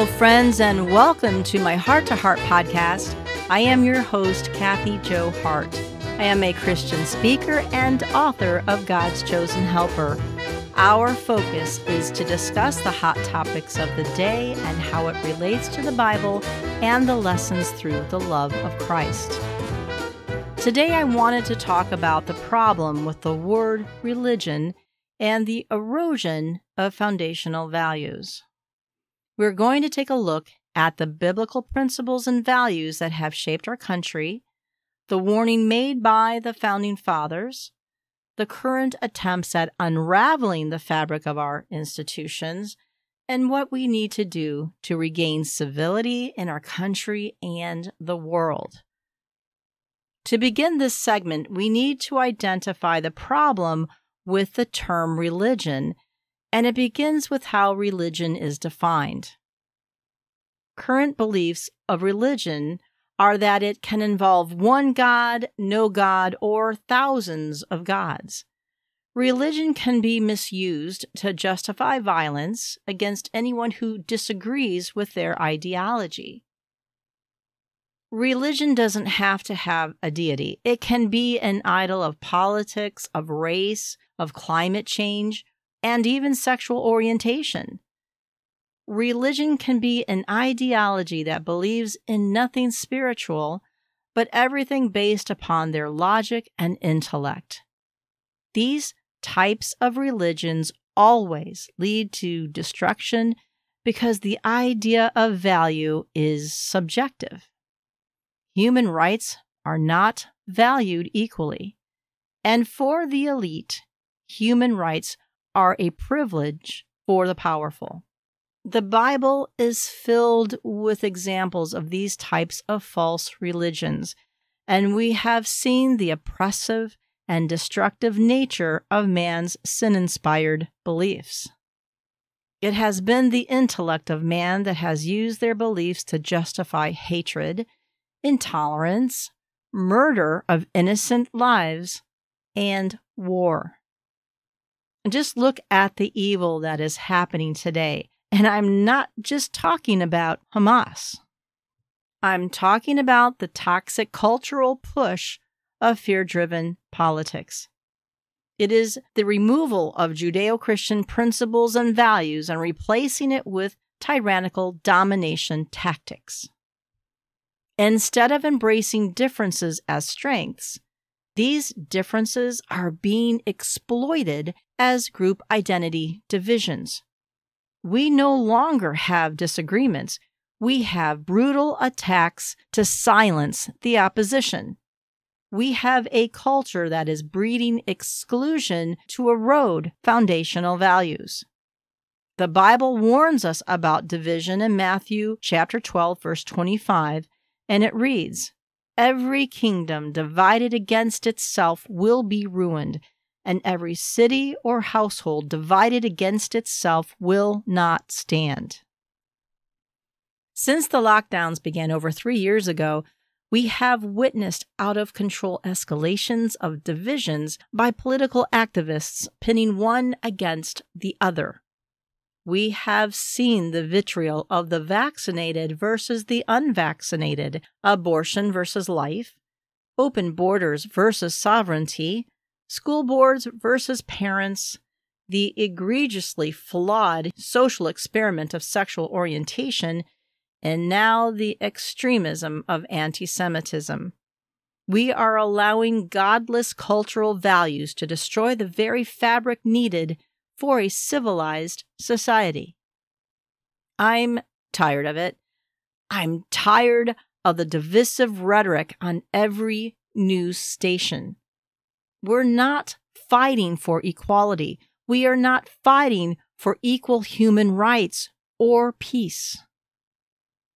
Hello, friends, and welcome to my Heart to Heart podcast. I am your host, Kathy Joe Hart. I am a Christian speaker and author of God's Chosen Helper. Our focus is to discuss the hot topics of the day and how it relates to the Bible and the lessons through the love of Christ. Today, I wanted to talk about the problem with the word religion and the erosion of foundational values. We're going to take a look at the biblical principles and values that have shaped our country, the warning made by the founding fathers, the current attempts at unraveling the fabric of our institutions, and what we need to do to regain civility in our country and the world. To begin this segment, we need to identify the problem with the term religion and it begins with how religion is defined. Current beliefs of religion are that it can involve one God, no God, or thousands of gods. Religion can be misused to justify violence against anyone who disagrees with their ideology. Religion doesn't have to have a deity. It can be an idol of politics, of race, of climate change, and even sexual orientation. Religion can be an ideology that believes in nothing spiritual, but everything based upon their logic and intellect. These types of religions always lead to destruction because the idea of value is subjective. Human rights are not valued equally, and for the elite, human rights are a privilege for the powerful. The Bible is filled with examples of these types of false religions, and we have seen the oppressive and destructive nature of man's sin inspired beliefs. It has been the intellect of man that has used their beliefs to justify hatred, intolerance, murder of innocent lives, and war. Just look at the evil that is happening today. And I'm not just talking about Hamas. I'm talking about the toxic cultural push of fear driven politics. It is the removal of Judeo Christian principles and values and replacing it with tyrannical domination tactics. Instead of embracing differences as strengths, these differences are being exploited as group identity divisions. We no longer have disagreements. We have brutal attacks to silence the opposition. We have a culture that is breeding exclusion to erode foundational values. The Bible warns us about division in Matthew chapter 12 verse 25 and it reads Every kingdom divided against itself will be ruined, and every city or household divided against itself will not stand. Since the lockdowns began over three years ago, we have witnessed out of control escalations of divisions by political activists pinning one against the other we have seen the vitriol of the vaccinated versus the unvaccinated, abortion versus life, open borders versus sovereignty, school boards versus parents, the egregiously flawed social experiment of sexual orientation, and now the extremism of anti Semitism. We are allowing godless cultural values to destroy the very fabric needed for a civilized society. I'm tired of it. I'm tired of the divisive rhetoric on every news station. We're not fighting for equality. We are not fighting for equal human rights or peace.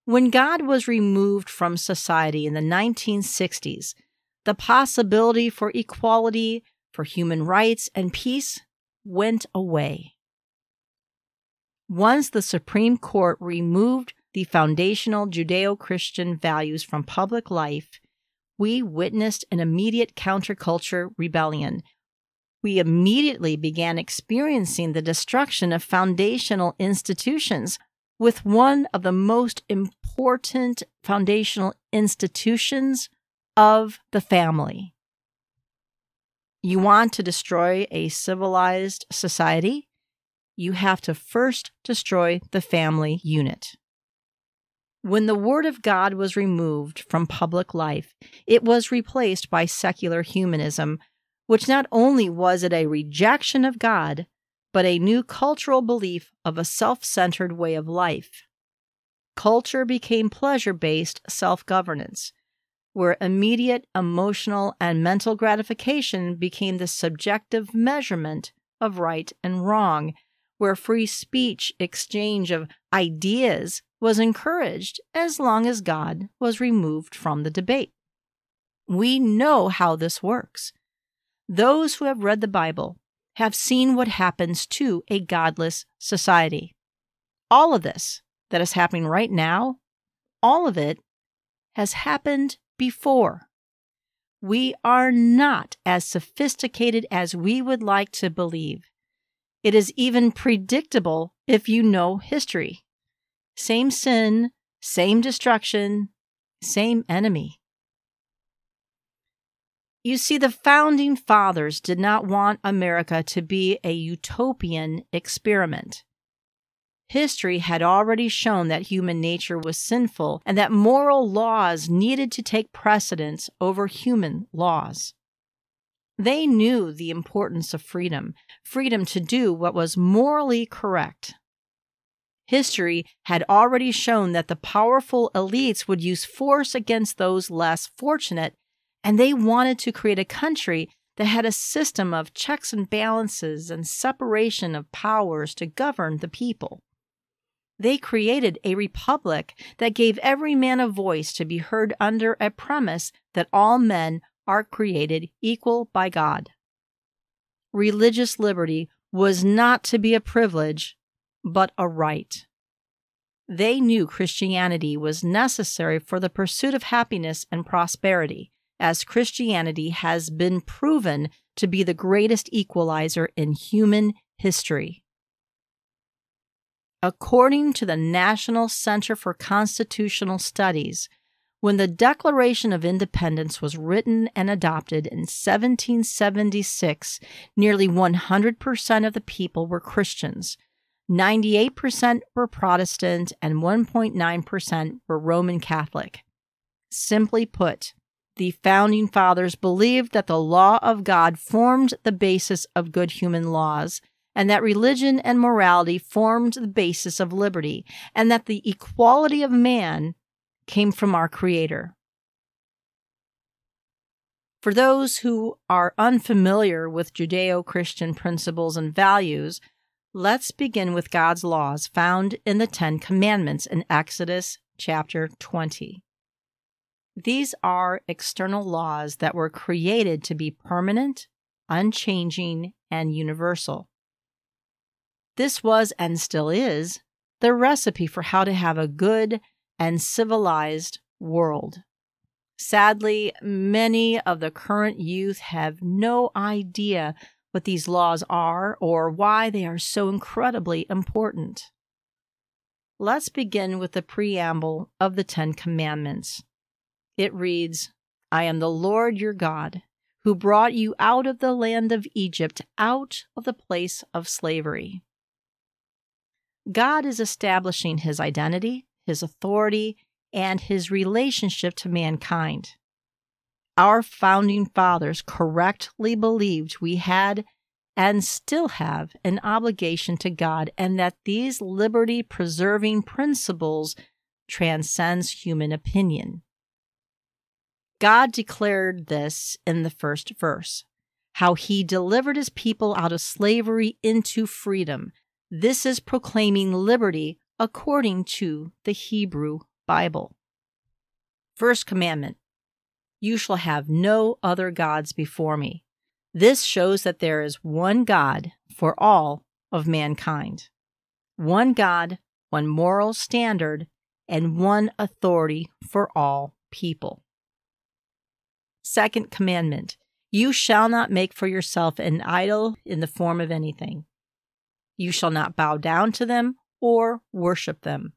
When God was removed from society in the 1960s, the possibility for equality, for human rights, and peace went away. Once the Supreme Court removed the foundational Judeo Christian values from public life, we witnessed an immediate counterculture rebellion. We immediately began experiencing the destruction of foundational institutions with one of the most important foundational institutions of the family. You want to destroy a civilized society? You have to first destroy the family unit. When the Word of God was removed from public life, it was replaced by secular humanism, which not only was it a rejection of God, but a new cultural belief of a self centered way of life. Culture became pleasure based self governance, where immediate emotional and mental gratification became the subjective measurement of right and wrong, where free speech exchange of ideas was encouraged as long as God was removed from the debate. We know how this works. Those who have read the Bible have seen what happens to a godless society. All of this that is happening right now, all of it has happened before. We are not as sophisticated as we would like to believe. It is even predictable if you know history. Same sin, same destruction, same enemy. You see, the founding fathers did not want America to be a utopian experiment. History had already shown that human nature was sinful and that moral laws needed to take precedence over human laws. They knew the importance of freedom, freedom to do what was morally correct. History had already shown that the powerful elites would use force against those less fortunate, and they wanted to create a country that had a system of checks and balances and separation of powers to govern the people. They created a republic that gave every man a voice to be heard under a premise that all men are created equal by God. Religious liberty was not to be a privilege, but a right. They knew Christianity was necessary for the pursuit of happiness and prosperity, as Christianity has been proven to be the greatest equalizer in human history. According to the National Center for Constitutional Studies, when the Declaration of Independence was written and adopted in 1776, nearly 100% of the people were Christians, 98% were Protestant, and 1.9% were Roman Catholic. Simply put, the founding fathers believed that the law of God formed the basis of good human laws, and that religion and morality formed the basis of liberty, and that the equality of man came from our Creator. For those who are unfamiliar with Judeo Christian principles and values, Let's begin with God's laws found in the Ten Commandments in Exodus chapter 20. These are external laws that were created to be permanent, unchanging, and universal. This was and still is the recipe for how to have a good and civilized world. Sadly, many of the current youth have no idea what these laws are or why they are so incredibly important. Let's begin with the preamble of the Ten Commandments. It reads, I am the Lord your God, who brought you out of the land of Egypt, out of the place of slavery. God is establishing his identity, his authority, and his relationship to mankind our founding fathers correctly believed we had and still have an obligation to God and that these liberty preserving principles transcends human opinion. God declared this in the first verse how he delivered his people out of slavery into freedom. This is proclaiming liberty according to the Hebrew Bible. First commandment you shall have no other gods before me. This shows that there is one God for all of mankind. One God, one moral standard, and one authority for all people. Second commandment You shall not make for yourself an idol in the form of anything. You shall not bow down to them or worship them.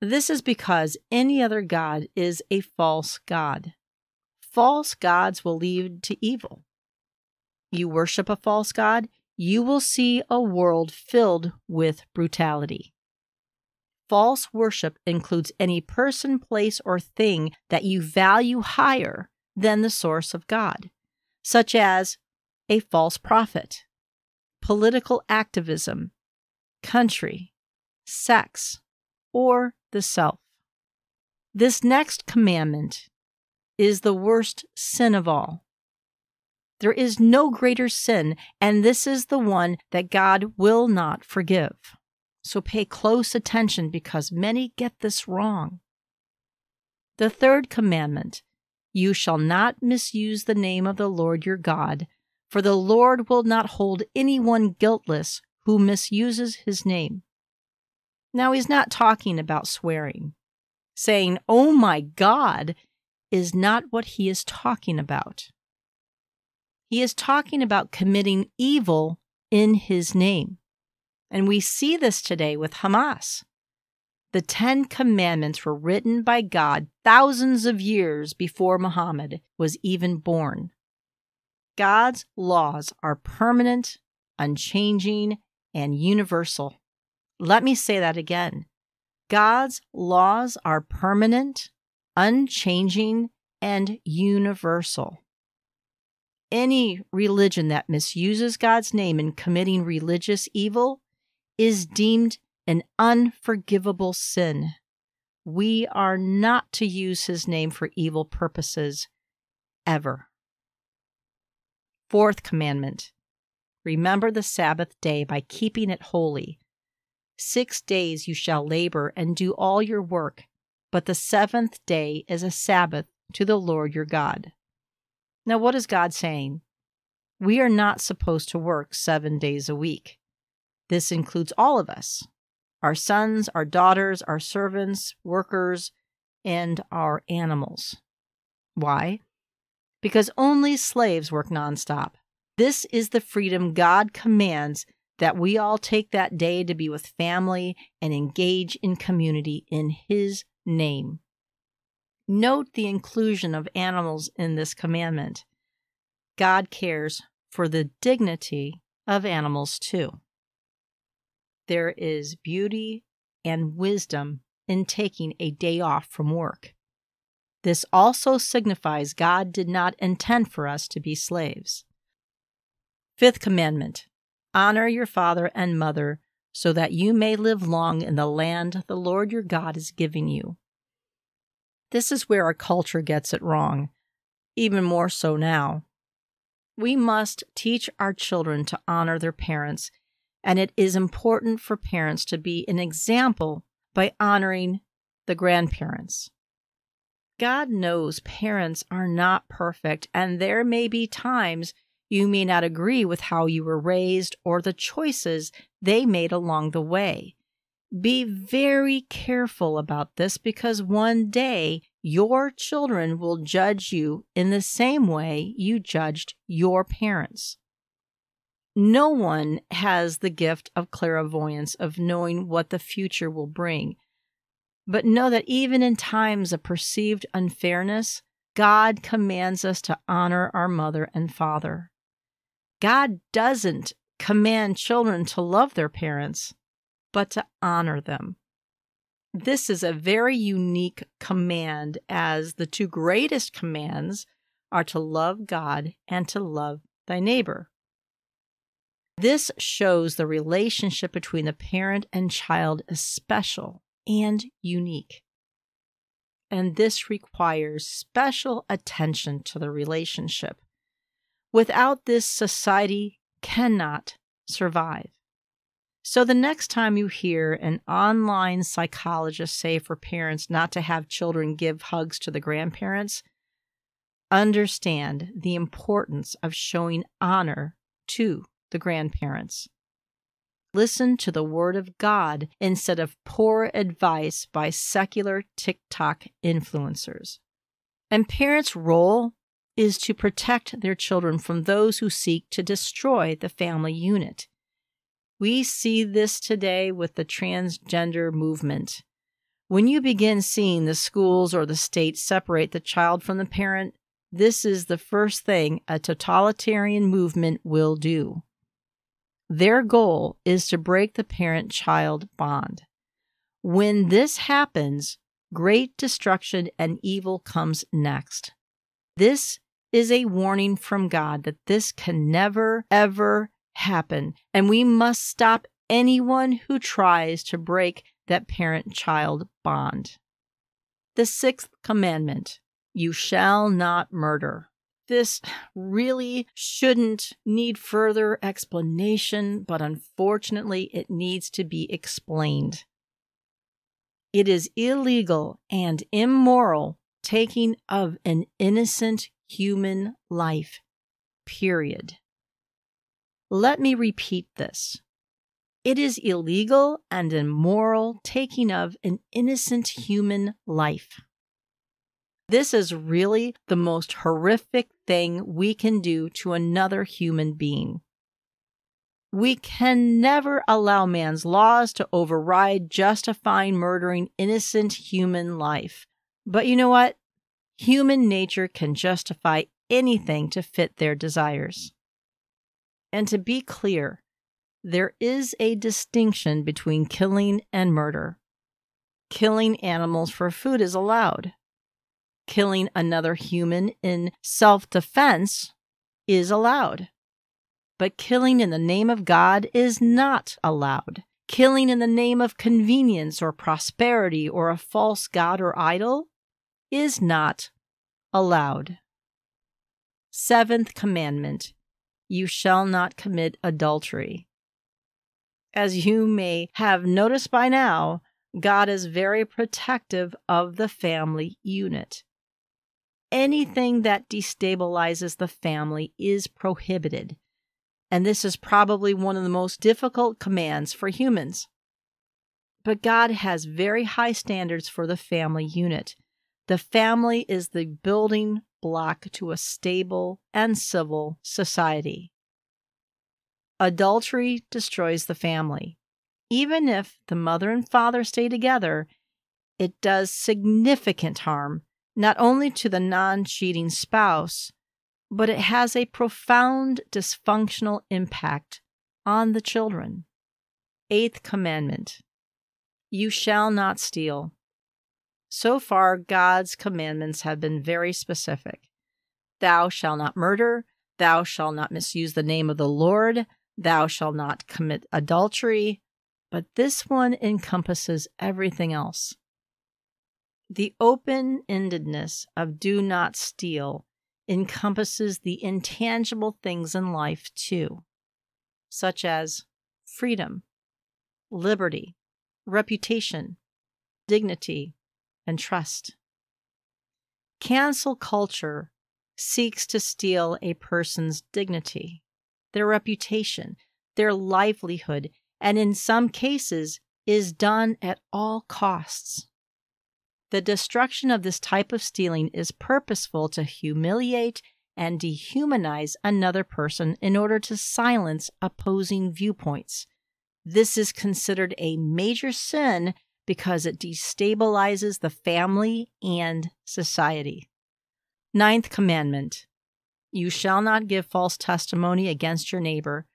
This is because any other God is a false God. False gods will lead to evil. You worship a false God, you will see a world filled with brutality. False worship includes any person, place, or thing that you value higher than the source of God, such as a false prophet, political activism, country, sex, or the self. This next commandment is the worst sin of all. There is no greater sin, and this is the one that God will not forgive. So pay close attention because many get this wrong. The third commandment you shall not misuse the name of the Lord your God, for the Lord will not hold anyone guiltless who misuses his name. Now, he's not talking about swearing. Saying, Oh my God, is not what he is talking about. He is talking about committing evil in his name. And we see this today with Hamas. The Ten Commandments were written by God thousands of years before Muhammad was even born. God's laws are permanent, unchanging, and universal. Let me say that again. God's laws are permanent, unchanging, and universal. Any religion that misuses God's name in committing religious evil is deemed an unforgivable sin. We are not to use his name for evil purposes ever. Fourth commandment Remember the Sabbath day by keeping it holy. Six days you shall labor and do all your work, but the seventh day is a Sabbath to the Lord your God. Now, what is God saying? We are not supposed to work seven days a week. This includes all of us our sons, our daughters, our servants, workers, and our animals. Why? Because only slaves work nonstop. This is the freedom God commands that we all take that day to be with family and engage in community in His name. Note the inclusion of animals in this commandment. God cares for the dignity of animals too. There is beauty and wisdom in taking a day off from work. This also signifies God did not intend for us to be slaves. Fifth commandment Honor your father and mother, so that you may live long in the land the Lord your God is giving you. This is where our culture gets it wrong, even more so now. We must teach our children to honor their parents, and it is important for parents to be an example by honoring the grandparents. God knows parents are not perfect, and there may be times you may not agree with how you were raised or the choices they made along the way. Be very careful about this because one day your children will judge you in the same way you judged your parents. No one has the gift of clairvoyance of knowing what the future will bring. But know that even in times of perceived unfairness, God commands us to honor our mother and father. God doesn't command children to love their parents, but to honor them. This is a very unique command, as the two greatest commands are to love God and to love thy neighbor. This shows the relationship between the parent and child is special and unique. And this requires special attention to the relationship. Without this, society cannot survive. So, the next time you hear an online psychologist say for parents not to have children give hugs to the grandparents, understand the importance of showing honor to the grandparents. Listen to the word of God instead of poor advice by secular TikTok influencers. And parents' role is to protect their children from those who seek to destroy the family unit. We see this today with the transgender movement. When you begin seeing the schools or the state separate the child from the parent, this is the first thing a totalitarian movement will do. Their goal is to break the parent child bond. When this happens, great destruction and evil comes next. This is a warning from God that this can never, ever happen, and we must stop anyone who tries to break that parent child bond. The sixth commandment you shall not murder. This really shouldn't need further explanation, but unfortunately, it needs to be explained. It is illegal and immoral taking of an innocent human life, period. Let me repeat this. It is illegal and immoral taking of an innocent human life. This is really the most horrific thing we can do to another human being. We can never allow man's laws to override justifying murdering innocent human life. But you know what? Human nature can justify anything to fit their desires. And to be clear, there is a distinction between killing and murder. Killing animals for food is allowed. Killing another human in self defense is allowed. But killing in the name of God is not allowed. Killing in the name of convenience or prosperity or a false god or idol is not allowed. Seventh commandment you shall not commit adultery. As you may have noticed by now, God is very protective of the family unit. Anything that destabilizes the family is prohibited. And this is probably one of the most difficult commands for humans. But God has very high standards for the family unit. The family is the building block to a stable and civil society. Adultery destroys the family. Even if the mother and father stay together, it does significant harm not only to the non cheating spouse, but it has a profound dysfunctional impact on the children. Eighth commandment You shall not steal. So far, God's commandments have been very specific. Thou shalt not murder, thou shalt not misuse the name of the Lord, thou shalt not commit adultery, but this one encompasses everything else. The open endedness of do not steal encompasses the intangible things in life too, such as freedom, liberty, reputation, dignity, and trust. Cancel culture seeks to steal a person's dignity, their reputation, their livelihood, and in some cases is done at all costs. The destruction of this type of stealing is purposeful to humiliate and dehumanize another person in order to silence opposing viewpoints. This is considered a major sin because it destabilizes the family and society. Ninth commandment You shall not give false testimony against your neighbor.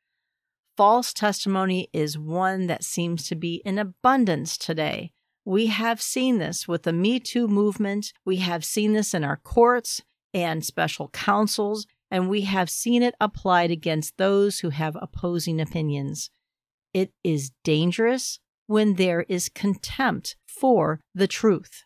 False testimony is one that seems to be in abundance today. We have seen this with the Me Too movement. We have seen this in our courts and special counsels, and we have seen it applied against those who have opposing opinions. It is dangerous when there is contempt for the truth.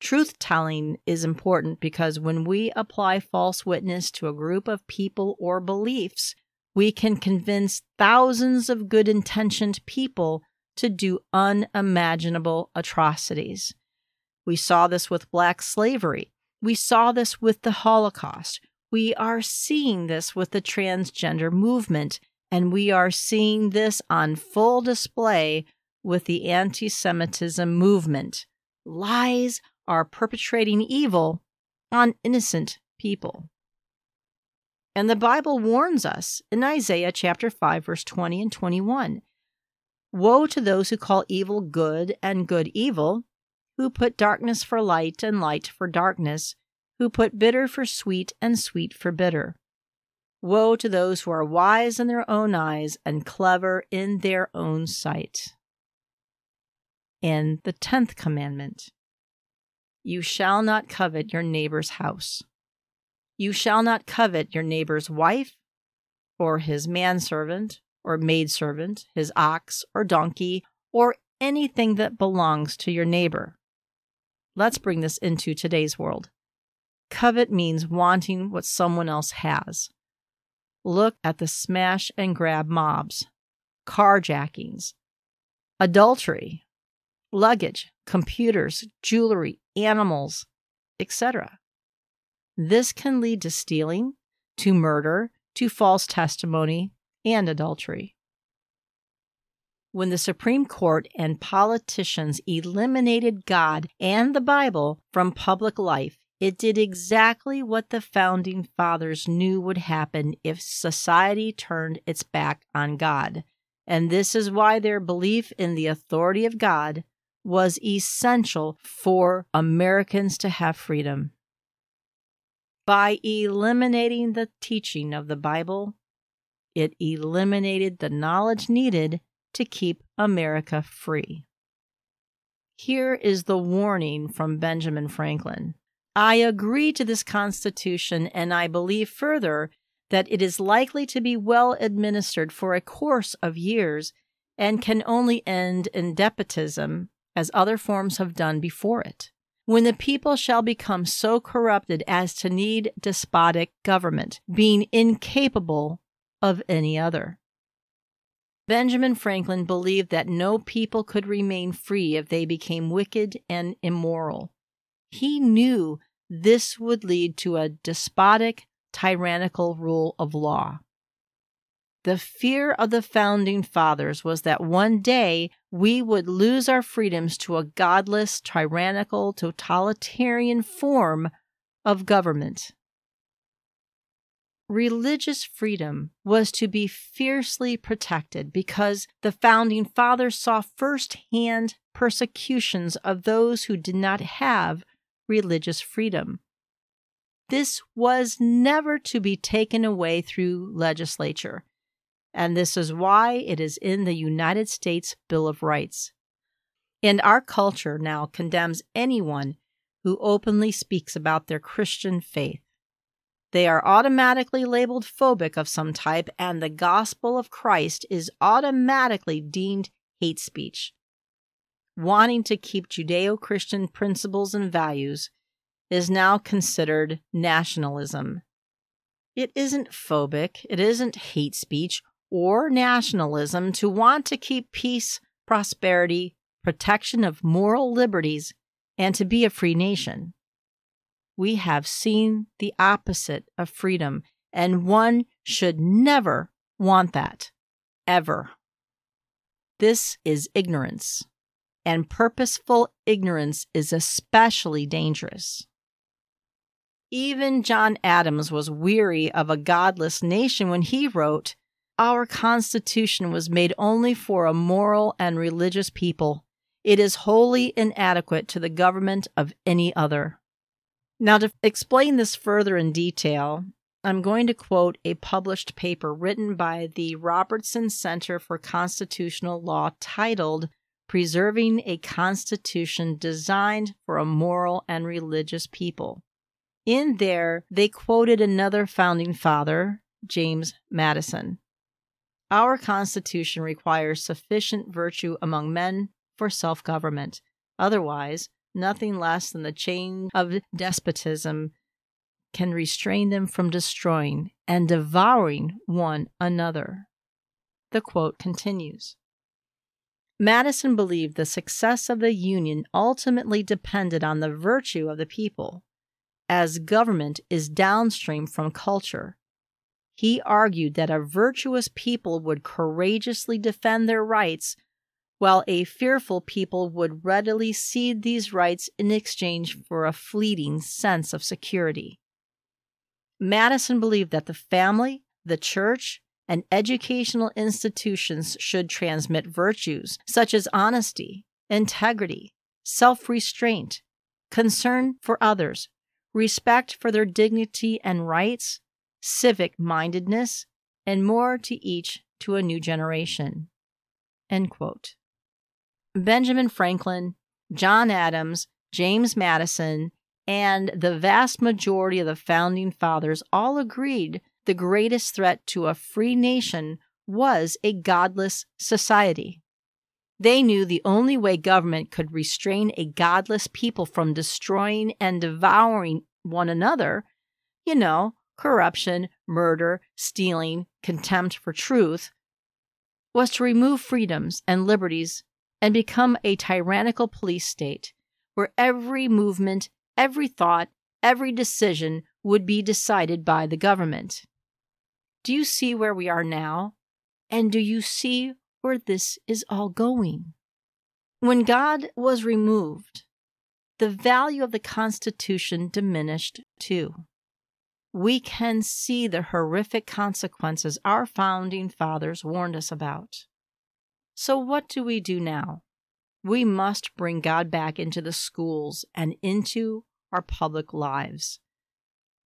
Truth telling is important because when we apply false witness to a group of people or beliefs, we can convince thousands of good intentioned people to do unimaginable atrocities. We saw this with black slavery. We saw this with the Holocaust. We are seeing this with the transgender movement and we are seeing this on full display with the anti Semitism movement. Lies are perpetrating evil on innocent people. And the Bible warns us in Isaiah chapter 5 verse 20 and 21. Woe to those who call evil good and good evil, who put darkness for light and light for darkness, who put bitter for sweet and sweet for bitter. Woe to those who are wise in their own eyes and clever in their own sight. And the tenth commandment You shall not covet your neighbor's house. You shall not covet your neighbor's wife, or his manservant, or maidservant, his ox or donkey, or anything that belongs to your neighbor. Let's bring this into today's world. Covet means wanting what someone else has. Look at the smash and grab mobs, carjackings, adultery, luggage, computers, jewelry, animals, etc. This can lead to stealing, to murder, to false testimony, and adultery. When the Supreme Court and politicians eliminated God and the Bible from public life, it did exactly what the founding fathers knew would happen if society turned its back on God. And this is why their belief in the authority of God was essential for Americans to have freedom. By eliminating the teaching of the Bible, it eliminated the knowledge needed to keep America free. Here is the warning from Benjamin Franklin. I agree to this Constitution, and I believe further that it is likely to be well administered for a course of years and can only end in despotism, as other forms have done before it. When the people shall become so corrupted as to need despotic government, being incapable of any other. Benjamin Franklin believed that no people could remain free if they became wicked and immoral. He knew this would lead to a despotic, tyrannical rule of law. The fear of the founding fathers was that one day we would lose our freedoms to a godless, tyrannical, totalitarian form of government religious freedom was to be fiercely protected because the founding fathers saw firsthand persecutions of those who did not have religious freedom. This was never to be taken away through legislature, and this is why it is in the United States Bill of Rights. And our culture now condemns anyone who openly speaks about their Christian faith. They are automatically labeled phobic of some type, and the gospel of Christ is automatically deemed hate speech. Wanting to keep Judeo Christian principles and values is now considered nationalism. It isn't phobic, it isn't hate speech or nationalism to want to keep peace, prosperity, protection of moral liberties, and to be a free nation we have seen the opposite of freedom, and one should never want that, ever. This is ignorance, and purposeful ignorance is especially dangerous. Even John Adams was weary of a godless nation when he wrote, Our Constitution was made only for a moral and religious people. It is wholly inadequate to the government of any other. Now, to explain this further in detail, I'm going to quote a published paper written by the Robertson Center for Constitutional Law titled Preserving a Constitution Designed for a Moral and Religious People. In there, they quoted another founding father, James Madison. Our Constitution requires sufficient virtue among men for self government. Otherwise, nothing less than the chain of despotism can restrain them from destroying and devouring one another. The quote continues Madison believed the success of the Union ultimately depended on the virtue of the people, as government is downstream from culture. He argued that a virtuous people would courageously defend their rights while a fearful people would readily cede these rights in exchange for a fleeting sense of security. Madison believed that the family, the church, and educational institutions should transmit virtues such as honesty, integrity, self restraint, concern for others, respect for their dignity and rights, civic mindedness, and more to each to a new generation. Benjamin Franklin, John Adams, James Madison, and the vast majority of the founding fathers all agreed the greatest threat to a free nation was a godless society. They knew the only way government could restrain a godless people from destroying and devouring one another, you know, corruption, murder, stealing, contempt for truth, was to remove freedoms and liberties and become a tyrannical police state where every movement, every thought, every decision would be decided by the government. Do you see where we are now? And do you see where this is all going? When God was removed, the value of the Constitution diminished too. We can see the horrific consequences our founding fathers warned us about. So, what do we do now? We must bring God back into the schools and into our public lives.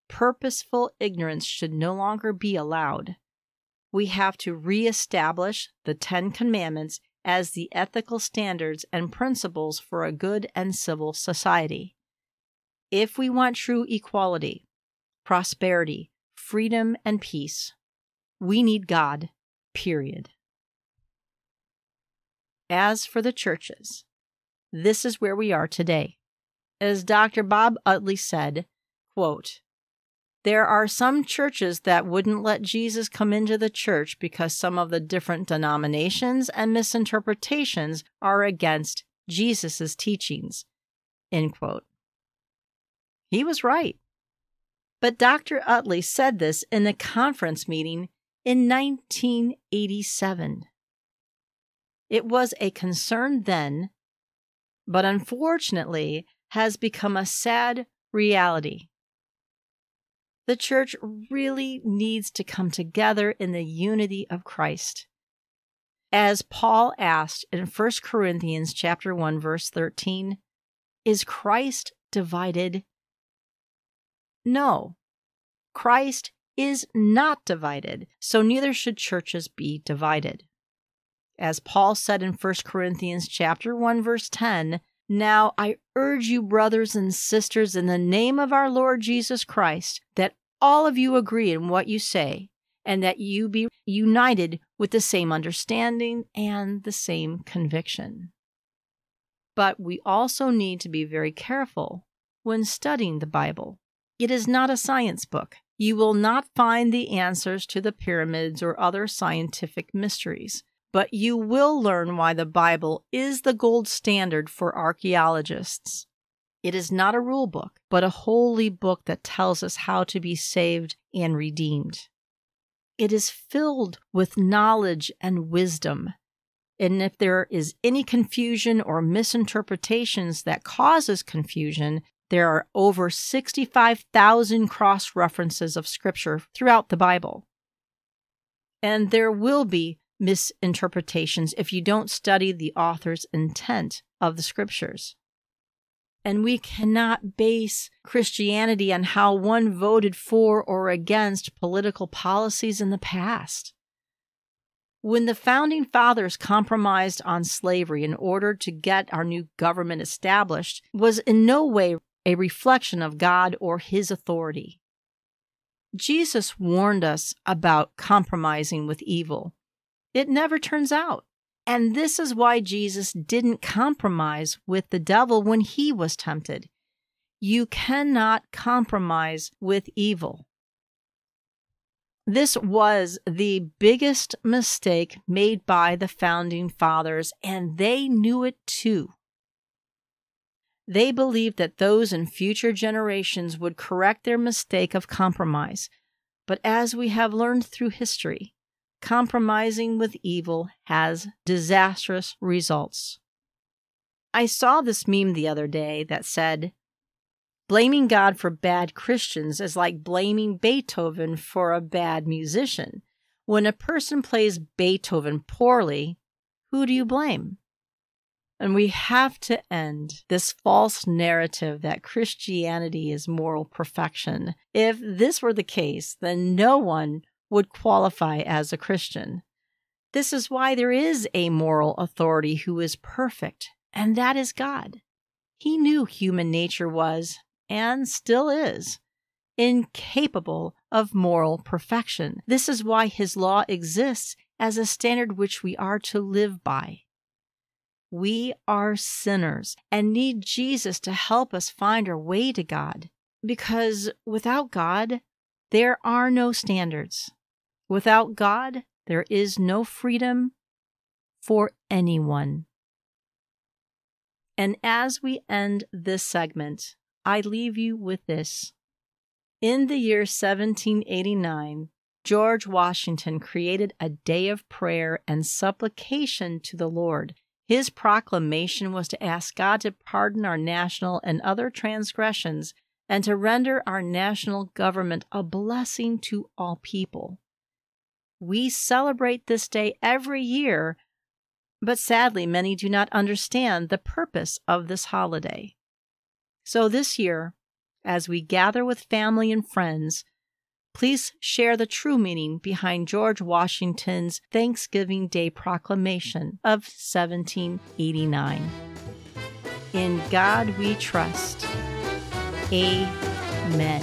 Purposeful ignorance should no longer be allowed. We have to reestablish the Ten Commandments as the ethical standards and principles for a good and civil society. If we want true equality, prosperity, freedom, and peace, we need God, period. As for the churches, this is where we are today. As Dr. Bob Utley said, quote, there are some churches that wouldn't let Jesus come into the church because some of the different denominations and misinterpretations are against Jesus' teachings. End quote. He was right. But Dr. Utley said this in a conference meeting in 1987. It was a concern then, but unfortunately has become a sad reality the church really needs to come together in the unity of Christ. As Paul asked in 1 Corinthians chapter 1 verse 13, is Christ divided? No. Christ is not divided, so neither should churches be divided. As Paul said in 1 Corinthians chapter 1 verse 10, now I urge you, brothers and sisters, in the name of our Lord Jesus Christ, that all of you agree in what you say, and that you be united with the same understanding and the same conviction. But we also need to be very careful when studying the Bible. It is not a science book. You will not find the answers to the pyramids or other scientific mysteries, but you will learn why the Bible is the gold standard for archaeologists. It is not a rule book, but a holy book that tells us how to be saved and redeemed. It is filled with knowledge and wisdom. And if there is any confusion or misinterpretations that causes confusion, there are over 65,000 cross references of Scripture throughout the Bible. And there will be misinterpretations if you don't study the author's intent of the Scriptures. And we cannot base Christianity on how one voted for or against political policies in the past. When the founding fathers compromised on slavery in order to get our new government established was in no way a reflection of God or his authority. Jesus warned us about compromising with evil. It never turns out. And this is why Jesus didn't compromise with the devil when he was tempted. You cannot compromise with evil. This was the biggest mistake made by the founding fathers, and they knew it too. They believed that those in future generations would correct their mistake of compromise. But as we have learned through history, compromising with evil has disastrous results. I saw this meme the other day that said, Blaming God for bad Christians is like blaming Beethoven for a bad musician. When a person plays Beethoven poorly, who do you blame? And we have to end this false narrative that Christianity is moral perfection. If this were the case, then no one would qualify as a Christian. This is why there is a moral authority who is perfect, and that is God. He knew human nature was and still is, incapable of moral perfection. This is why his law exists as a standard which we are to live by. We are sinners and need Jesus to help us find our way to God, because without God, there are no standards. Without God, there is no freedom for anyone. And as we end this segment, I leave you with this. In the year 1789, George Washington created a day of prayer and supplication to the Lord. His proclamation was to ask God to pardon our national and other transgressions and to render our national government a blessing to all people. We celebrate this day every year, but sadly, many do not understand the purpose of this holiday. So this year, as we gather with family and friends, please share the true meaning behind George Washington's Thanksgiving Day Proclamation of 1789. In God we trust. Amen.